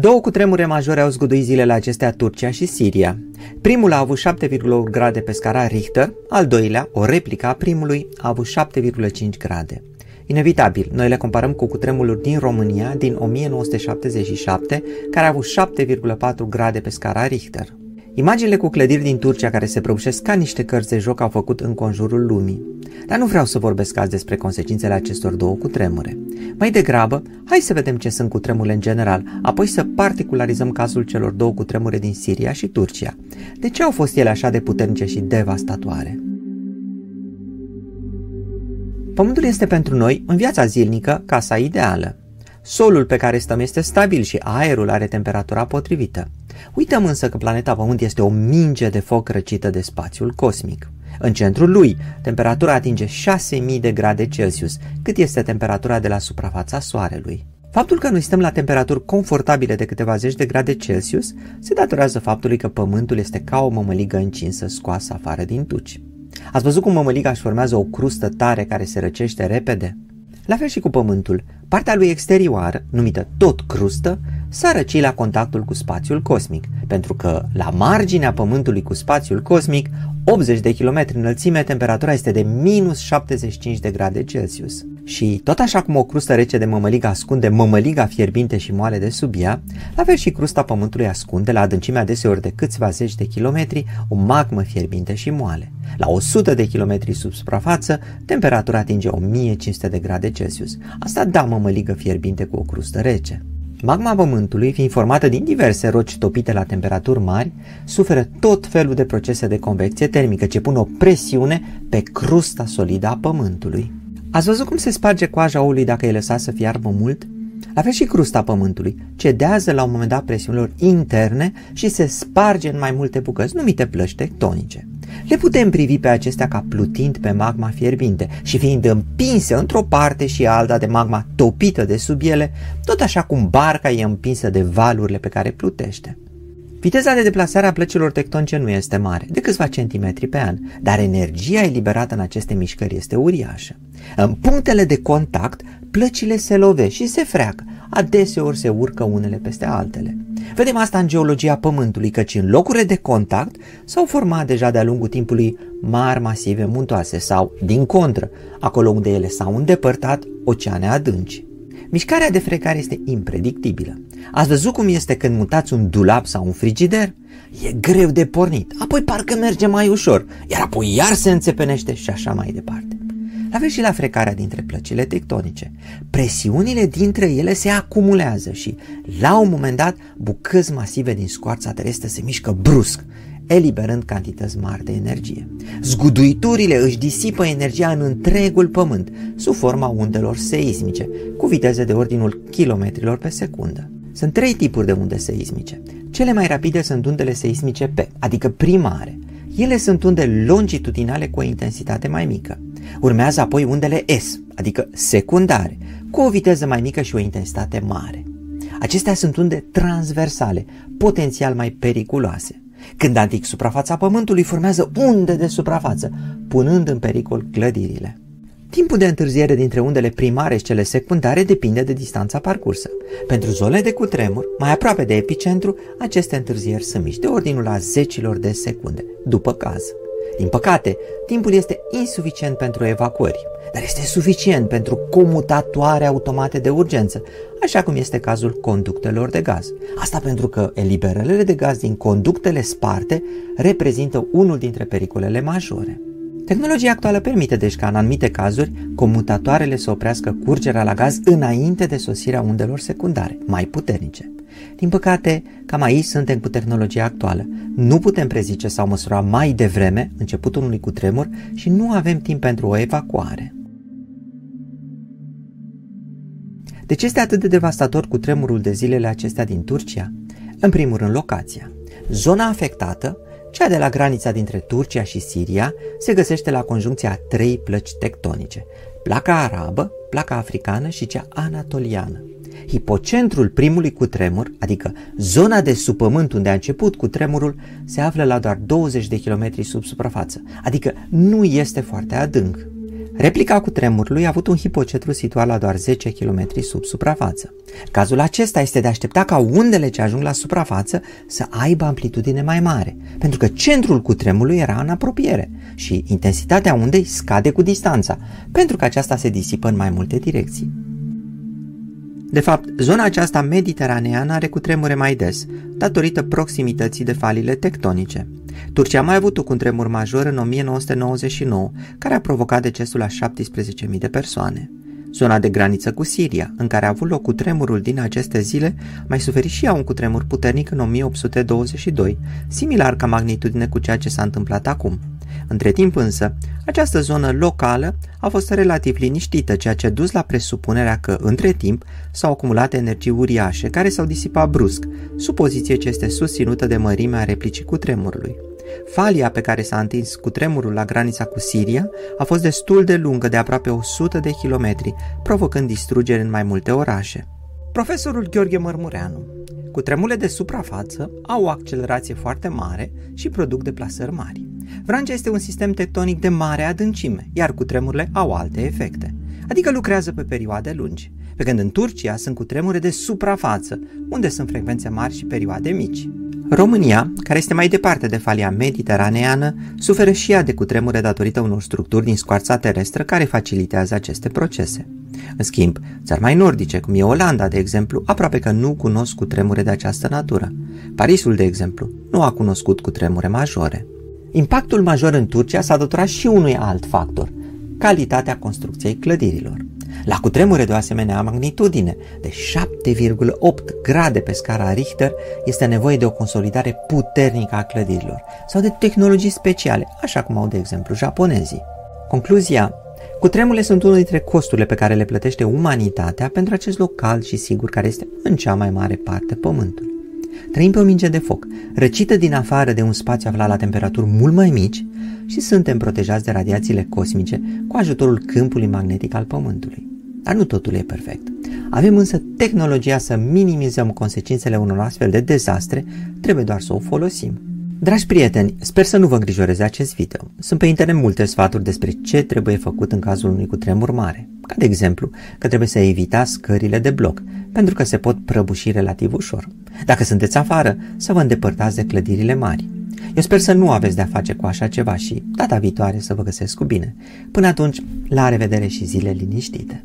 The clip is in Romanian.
Două cutremure majore au zguduit zilele acestea Turcia și Siria. Primul a avut 7,8 grade pe scara Richter, al doilea, o replică a primului, a avut 7,5 grade. Inevitabil, noi le comparăm cu cutremurul din România din 1977, care a avut 7,4 grade pe scara Richter. Imaginile cu clădiri din Turcia care se prăbușesc ca niște cărți de joc au făcut în conjurul lumii. Dar nu vreau să vorbesc azi despre consecințele acestor două cutremure. Mai degrabă, hai să vedem ce sunt cutremurile în general, apoi să particularizăm cazul celor două cutremure din Siria și Turcia. De ce au fost ele așa de puternice și devastatoare? Pământul este pentru noi, în viața zilnică, casa ideală. Solul pe care stăm este stabil și aerul are temperatura potrivită. Uităm însă că planeta Pământ este o minge de foc răcită de spațiul cosmic. În centrul lui, temperatura atinge 6000 de grade Celsius, cât este temperatura de la suprafața Soarelui. Faptul că noi stăm la temperaturi confortabile de câteva zeci de grade Celsius se datorează faptului că Pământul este ca o mămăligă încinsă scoasă afară din tuci. Ați văzut cum mămăliga își formează o crustă tare care se răcește repede? La fel și cu Pământul, partea lui exterioară, numită tot crustă, s-a răcit la contactul cu spațiul cosmic, pentru că la marginea Pământului cu spațiul cosmic, 80 de kilometri înălțime, temperatura este de minus 75 de grade Celsius. Și tot așa cum o crustă rece de mămăligă ascunde mămăliga fierbinte și moale de sub ea, la fel și crusta Pământului ascunde la adâncimea deseori de câțiva zeci de kilometri o magmă fierbinte și moale. La 100 de kilometri sub suprafață, temperatura atinge 1500 de grade Celsius. Asta da mămăligă fierbinte cu o crustă rece. Magma Pământului, fiind formată din diverse roci topite la temperaturi mari, suferă tot felul de procese de convecție termică ce pun o presiune pe crusta solidă a Pământului. Ați văzut cum se sparge coaja oului dacă e lăsat să fiarbă mult? La fel și crusta Pământului cedează la un moment dat presiunilor interne și se sparge în mai multe bucăți numite plăci tectonice. Le putem privi pe acestea ca plutind pe magma fierbinte și fiind împinse într-o parte și alta de magma topită de sub ele, tot așa cum barca e împinsă de valurile pe care plutește. Viteza de deplasare a plăcilor tectonice nu este mare, de câțiva centimetri pe an, dar energia eliberată în aceste mișcări este uriașă. În punctele de contact, plăcile se lovesc și se freacă, adeseori se urcă unele peste altele. Vedem asta în geologia Pământului, căci în locurile de contact s-au format deja de-a lungul timpului mari masive muntoase sau, din contră, acolo unde ele s-au îndepărtat, oceane adânci. Mișcarea de frecare este impredictibilă. Ați văzut cum este când mutați un dulap sau un frigider? E greu de pornit, apoi parcă merge mai ușor, iar apoi iar se înțepenește și așa mai departe. La fel și la frecarea dintre plăcile tectonice. Presiunile dintre ele se acumulează și, la un moment dat, bucăți masive din scoarța terestră se mișcă brusc, eliberând cantități mari de energie. Zguduiturile își disipă energia în întregul pământ, sub forma undelor seismice, cu viteze de ordinul kilometrilor pe secundă. Sunt trei tipuri de unde seismice. Cele mai rapide sunt undele seismice P, adică primare. Ele sunt unde longitudinale cu o intensitate mai mică. Urmează apoi undele S, adică secundare, cu o viteză mai mică și o intensitate mare. Acestea sunt unde transversale, potențial mai periculoase. Când antic suprafața Pământului formează unde de suprafață, punând în pericol clădirile. Timpul de întârziere dintre undele primare și cele secundare depinde de distanța parcursă. Pentru zone de cutremur, mai aproape de epicentru, aceste întârzieri sunt mici, de ordinul a zecilor de secunde, după caz. Din păcate, timpul este insuficient pentru evacuări, dar este suficient pentru comutatoare automate de urgență, așa cum este cazul conductelor de gaz. Asta pentru că eliberările de gaz din conductele sparte reprezintă unul dintre pericolele majore. Tehnologia actuală permite deci ca în anumite cazuri comutatoarele să oprească curgerea la gaz înainte de sosirea undelor secundare, mai puternice. Din păcate, cam aici suntem cu tehnologia actuală. Nu putem prezice sau măsura mai devreme începutul unui cutremur și nu avem timp pentru o evacuare. De ce este atât de devastator cu tremurul de zilele acestea din Turcia? În primul rând, locația. Zona afectată, cea de la granița dintre Turcia și Siria, se găsește la conjuncția a trei plăci tectonice, placa arabă, placa africană și cea anatoliană. Hipocentrul primului cutremur, adică zona de sub pământ unde a început cutremurul, se află la doar 20 de kilometri sub suprafață, adică nu este foarte adânc. Replica cu tremurului a avut un hipocentru situat la doar 10 km sub suprafață. Cazul acesta este de aștepta ca undele ce ajung la suprafață să aibă amplitudine mai mare, pentru că centrul cu tremurului era în apropiere și intensitatea undei scade cu distanța, pentru că aceasta se disipă în mai multe direcții. De fapt, zona aceasta mediteraneană are cutremure mai des, datorită proximității de falile tectonice. Turcia a mai avut un cutremur major în 1999, care a provocat decesul a 17.000 de persoane. Zona de graniță cu Siria, în care a avut loc cutremurul din aceste zile, mai suferit și ea un cutremur puternic în 1822, similar ca magnitudine cu ceea ce s-a întâmplat acum. Între timp însă, această zonă locală a fost relativ liniștită, ceea ce a dus la presupunerea că, între timp, s-au acumulat energii uriașe care s-au disipat brusc, supoziție ce este susținută de mărimea replicii cu tremurului. Falia pe care s-a întins cu tremurul la granița cu Siria a fost destul de lungă, de aproape 100 de kilometri, provocând distrugeri în mai multe orașe. Profesorul Gheorghe Mărmureanu cu tremule de suprafață au o accelerație foarte mare și produc deplasări mari. Vrancea este un sistem tectonic de mare adâncime, iar cu tremurile au alte efecte, adică lucrează pe perioade lungi, pe când în Turcia sunt cu tremure de suprafață, unde sunt frecvențe mari și perioade mici. România, care este mai departe de falia mediteraneană, suferă și ea de cutremure datorită unor structuri din scoarța terestră care facilitează aceste procese. În schimb, țări mai nordice, cum e Olanda, de exemplu, aproape că nu cunosc cutremure de această natură. Parisul, de exemplu, nu a cunoscut cutremure majore. Impactul major în Turcia s-a datorat și unui alt factor, calitatea construcției clădirilor. La cutremure de o asemenea magnitudine, de 7,8 grade pe scara Richter, este nevoie de o consolidare puternică a clădirilor sau de tehnologii speciale, așa cum au de exemplu japonezii. Concluzia Cutremurele sunt unul dintre costurile pe care le plătește umanitatea pentru acest loc cald și sigur care este în cea mai mare parte pământul. Trăim pe o minge de foc, răcită din afară de un spațiu aflat la temperaturi mult mai mici și suntem protejați de radiațiile cosmice cu ajutorul câmpului magnetic al Pământului. Dar nu totul e perfect. Avem însă tehnologia să minimizăm consecințele unor astfel de dezastre, trebuie doar să o folosim. Dragi prieteni, sper să nu vă îngrijoreze acest video. Sunt pe internet multe sfaturi despre ce trebuie făcut în cazul unui cutremur mare. Ca de exemplu, că trebuie să evitați scările de bloc, pentru că se pot prăbuși relativ ușor. Dacă sunteți afară, să vă îndepărtați de clădirile mari. Eu sper să nu aveți de-a face cu așa ceva și data viitoare să vă găsesc cu bine. Până atunci, la revedere și zile liniștite!